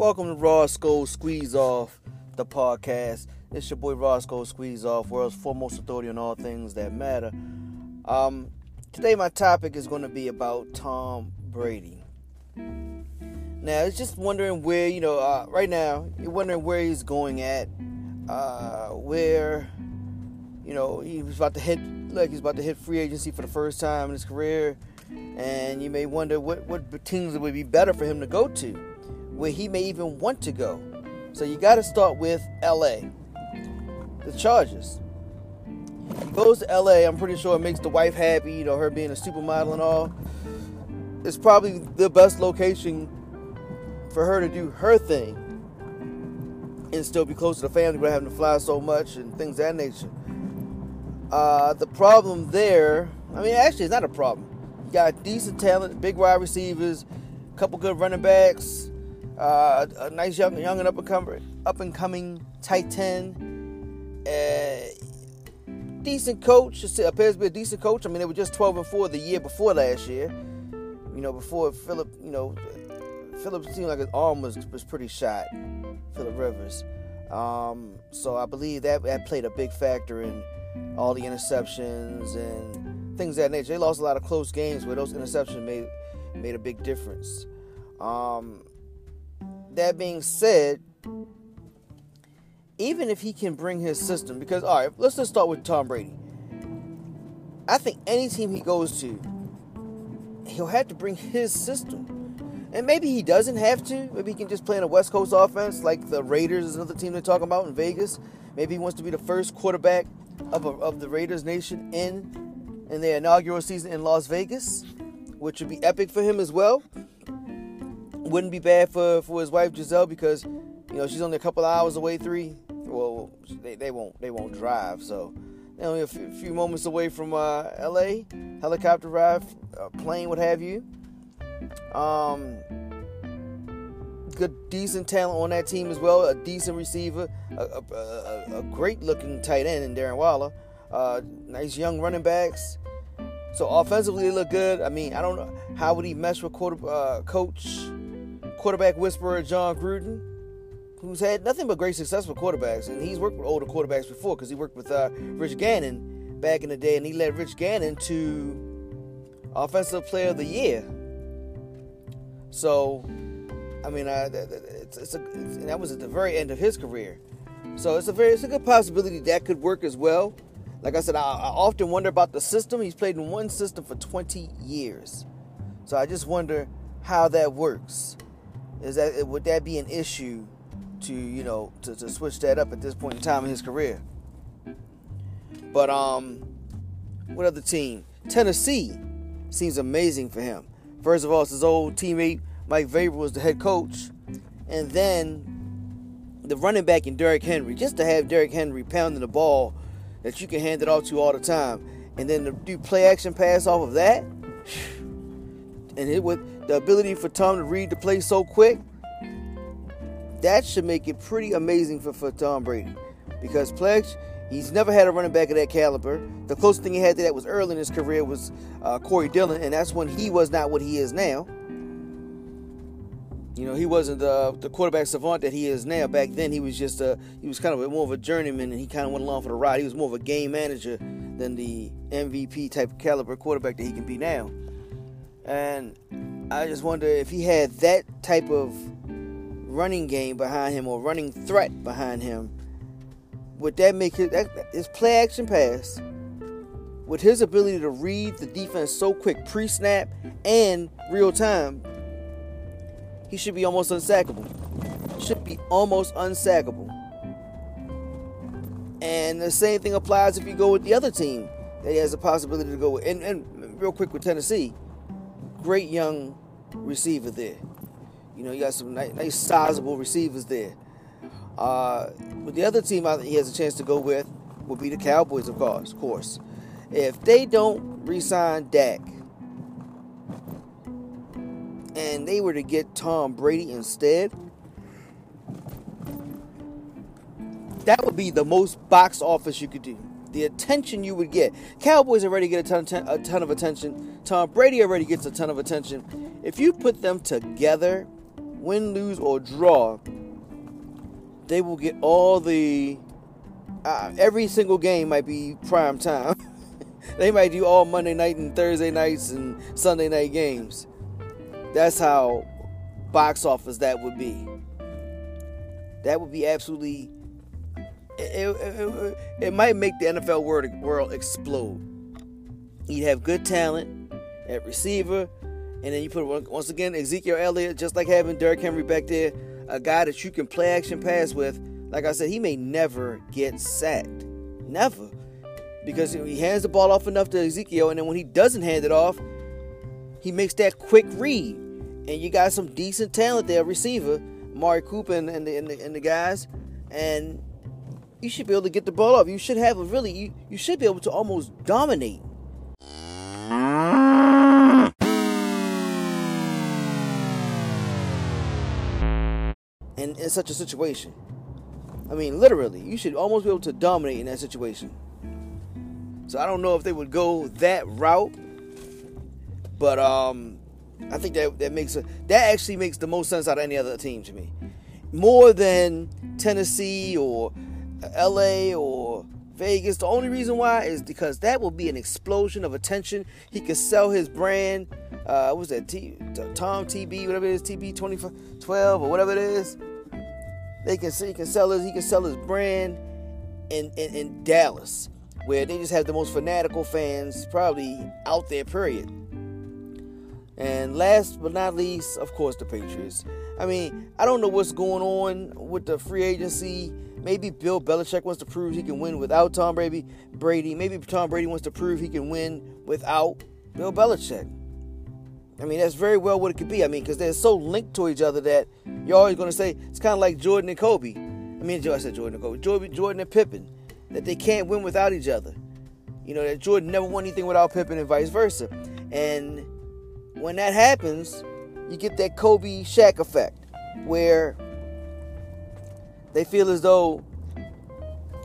Welcome to Rawsko Squeezoff, the podcast. It's your boy Rawsko Squeezoff, world's foremost authority on all things that matter. Um, today, my topic is going to be about Tom Brady. Now, it's just wondering where, you know, uh, right now, you're wondering where he's going at, uh, where, you know, he's about to hit, like he's about to hit free agency for the first time in his career, and you may wonder what, what teams would be better for him to go to where he may even want to go. So you got to start with LA, the Chargers. He goes to LA. I'm pretty sure it makes the wife happy. You know, her being a supermodel and all. It's probably the best location for her to do her thing and still be close to the family without having to fly so much and things that nature. Uh, the problem there, I mean, actually, it's not a problem. You got decent talent, big wide receivers, couple good running backs, uh, a nice young, young and up and coming, up and coming tight end. Uh, decent coach. Appears to be a decent coach. I mean, they were just 12 and four the year before last year. You know, before Philip. You know, Philip seemed like his arm was was pretty shot. Philip Rivers. Um, so I believe that that played a big factor in all the interceptions and things that nature. They lost a lot of close games where those interceptions made made a big difference. Um, that being said, even if he can bring his system, because all right, let's just start with Tom Brady. I think any team he goes to, he'll have to bring his system. And maybe he doesn't have to. Maybe he can just play in a West Coast offense like the Raiders is another team they're talking about in Vegas. Maybe he wants to be the first quarterback of, a, of the Raiders nation in in their inaugural season in Las Vegas, which would be epic for him as well wouldn't be bad for, for his wife Gisele because you know she's only a couple hours away. Three, well, they, they won't they won't drive, so they're only a few, few moments away from uh, L.A. Helicopter ride, uh, plane, what have you. Um, good, decent talent on that team as well. A decent receiver, a, a, a, a great looking tight end in Darren Waller. Uh, nice young running backs. So offensively, they look good. I mean, I don't know how would he mesh with quarter, uh, coach quarterback whisperer Jon Gruden, who's had nothing but great success with quarterbacks, and he's worked with older quarterbacks before because he worked with uh, Rich Gannon back in the day, and he led Rich Gannon to Offensive Player of the Year. So, I mean, uh, it's, it's, a, it's that was at the very end of his career. So it's a very it's a good possibility that could work as well. Like I said, I, I often wonder about the system. He's played in one system for 20 years, so I just wonder how that works. Is that would that be an issue to you know to, to switch that up at this point in time in his career? But um, what other team? Tennessee seems amazing for him. First of all, it's his old teammate Mike Vrabel was the head coach, and then the running back in Derrick Henry. Just to have Derrick Henry pounding the ball that you can hand it off to all the time, and then to do play action pass off of that, and it would the ability for Tom to read the play so quick, that should make it pretty amazing for, for Tom Brady. Because Pledge, he's never had a running back of that caliber. The closest thing he had to that was early in his career was uh, Corey Dillon, and that's when he was not what he is now. You know, he wasn't the, the quarterback savant that he is now. Back then, he was just a he was kind of more of a journeyman, and he kind of went along for the ride. He was more of a game manager than the MVP type caliber quarterback that he can be now. And I just wonder if he had that type of running game behind him or running threat behind him, would that make his, his play action pass, with his ability to read the defense so quick, pre snap and real time, he should be almost unsackable. Should be almost unsackable. And the same thing applies if you go with the other team that he has a possibility to go with. And, and real quick with Tennessee, great young receiver there. You know, you got some nice, nice sizable receivers there. Uh, but the other team I think he has a chance to go with will be the Cowboys, of course. Of course, if they don't re-sign Dak, and they were to get Tom Brady instead, that would be the most box office you could do the attention you would get. Cowboys already get a ton, a ton of attention. Tom Brady already gets a ton of attention. If you put them together, win, lose, or draw, they will get all the. Uh, every single game might be prime time. they might do all Monday night and Thursday nights and Sunday night games. That's how box office that would be. That would be absolutely. It, it, it, might make the NFL world, world explode. You'd have good talent at receiver, and then you put once again Ezekiel Elliott, just like having Derrick Henry back there, a guy that you can play action pass with. Like I said, he may never get sacked, never, because he hands the ball off enough to Ezekiel, and then when he doesn't hand it off, he makes that quick read, and you got some decent talent there, receiver, Amari Cooper and, and, the, and, the, and the guys, and you should be able to get the ball off. You should have a really, you, you should be able to almost dominate And in such a situation. I mean, literally, you should almost be able to dominate in that situation. So I don't know if they would go that route, but um, I think that that makes a, that actually makes the most sense out of any other team to me, more than Tennessee or L.A. or Vegas. The only reason why is because that will be an explosion of attention. He could sell his brand. Uh, what was that? T, Tom TB, whatever it is, TB 2012 or whatever it is. They can he can sell his he can sell his brand in, in, in Dallas, where they just have the most fanatical fans probably out there. Period. And last but not least, of course, the Patriots. I mean, I don't know what's going on with the free agency. Maybe Bill Belichick wants to prove he can win without Tom Brady. Brady. Maybe Tom Brady wants to prove he can win without Bill Belichick. I mean, that's very well what it could be. I mean, because they're so linked to each other that you're always going to say it's kind of like Jordan and Kobe. I mean, I said Jordan and Kobe. Jordan, Jordan and Pippen. That they can't win without each other. You know, that Jordan never won anything without Pippen and vice versa. And when that happens, you get that Kobe Shaq effect where they feel as though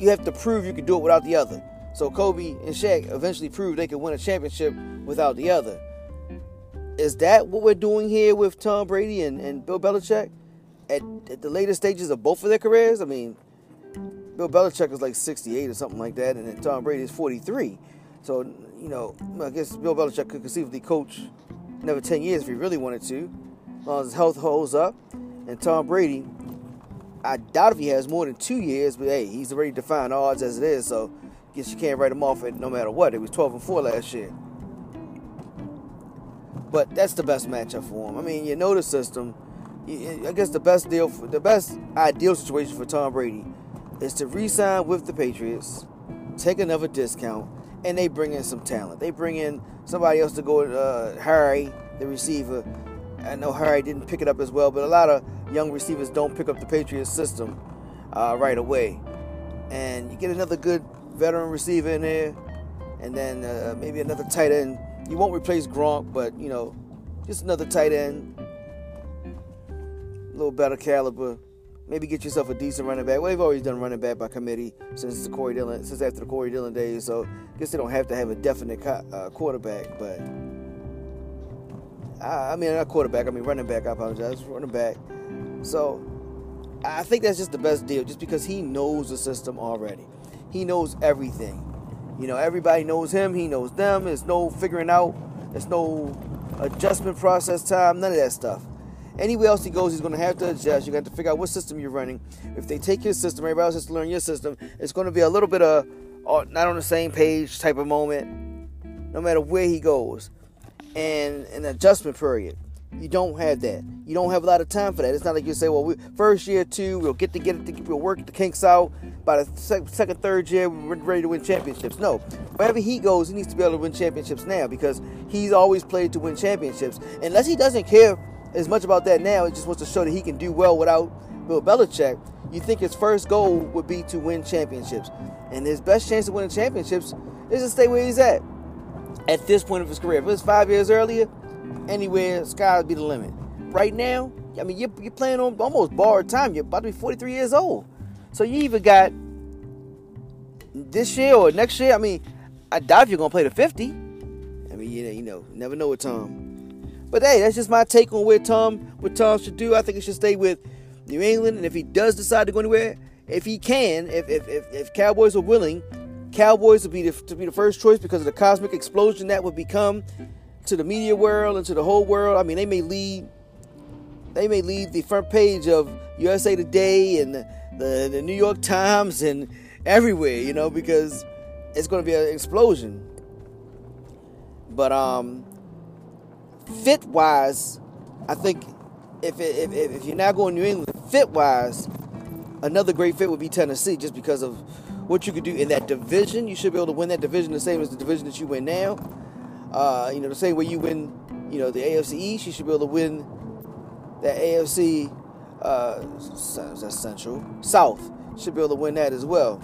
you have to prove you can do it without the other. So Kobe and Shaq eventually proved they could win a championship without the other. Is that what we're doing here with Tom Brady and, and Bill Belichick at, at the later stages of both of their careers? I mean, Bill Belichick is like 68 or something like that, and then Tom Brady is 43. So, you know, I guess Bill Belichick could conceivably coach another 10 years if he really wanted to, as long as his health holds up. And Tom Brady, I doubt if he has more than two years, but hey, he's already defined odds as it is, so I guess you can't write him off no matter what. It was 12 and 4 last year. But that's the best matchup for him. I mean, you know the system. I guess the best deal, for, the best ideal situation for Tom Brady is to re-sign with the Patriots, take another discount, and they bring in some talent. They bring in somebody else to go. Uh, Harry, the receiver. I know Harry didn't pick it up as well, but a lot of young receivers don't pick up the Patriots system uh, right away. And you get another good veteran receiver in there, and then uh, maybe another tight end you won't replace Gronk, but you know, just another tight end, a little better caliber. Maybe get yourself a decent running back. Well, they've always done running back by committee since the Corey Dillon, since after the Corey Dillon days. So I guess they don't have to have a definite uh, quarterback. But I, mean, not quarterback. I mean running back. I apologize, running back. So I think that's just the best deal, just because he knows the system already. He knows everything. You know, everybody knows him, he knows them. There's no figuring out, there's no adjustment process time, none of that stuff. Anywhere else he goes, he's going to have to adjust. You got to figure out what system you're running. If they take your system, everybody else has to learn your system. It's going to be a little bit of uh, not on the same page type of moment, no matter where he goes, and an adjustment period. You don't have that. You don't have a lot of time for that. It's not like you say, well, we, first year, two, we'll get to get it, we'll work the kinks out. By the second, third year, we're ready to win championships. No, wherever he goes, he needs to be able to win championships now because he's always played to win championships. Unless he doesn't care as much about that now, he just wants to show that he can do well without Bill Belichick. You think his first goal would be to win championships, and his best chance of winning championships is to stay where he's at at this point of his career. If it was five years earlier, anywhere, sky would be the limit. Right now, I mean, you're, you're playing on almost borrowed time. You're about to be 43 years old. So you even got this year or next year. I mean, I doubt if you're going to play to 50. I mean, you know, you know, never know with Tom. But hey, that's just my take on where Tom what Tom should do. I think he should stay with New England, and if he does decide to go anywhere, if he can, if if if, if Cowboys are willing, Cowboys would be the, to be the first choice because of the cosmic explosion that would become to the media world and to the whole world. I mean, they may lead they may lead the front page of USA Today and the, the, the New York Times and everywhere, you know, because it's going to be an explosion. But um, fit wise, I think if, if, if you're not going New England, fit wise, another great fit would be Tennessee just because of what you could do in that division. You should be able to win that division the same as the division that you win now. Uh, you know, the same way you win, you know, the AFC East, you should be able to win that AFC uh, that's Central South. Should be able to win that as well.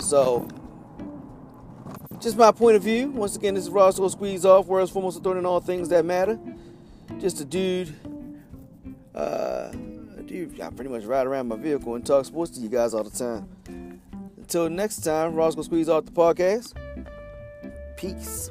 So, just my point of view. Once again, this is Rawsko Squeezoff, world's foremost authority on all things that matter. Just a dude, uh, dude. I pretty much ride around my vehicle and talk sports to you guys all the time. Until next time, Rawsko Squeezoff the podcast. Peace.